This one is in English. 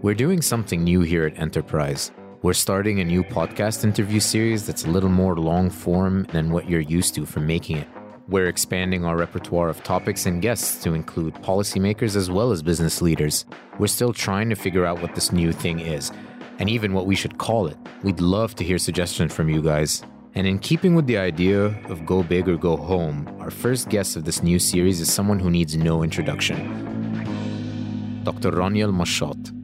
We're doing something new here at Enterprise. We're starting a new podcast interview series that's a little more long form than what you're used to from making it. We're expanding our repertoire of topics and guests to include policymakers as well as business leaders. We're still trying to figure out what this new thing is, and even what we should call it. We'd love to hear suggestions from you guys. And in keeping with the idea of go big or go home, our first guest of this new series is someone who needs no introduction Dr. Rania Al-Mashat.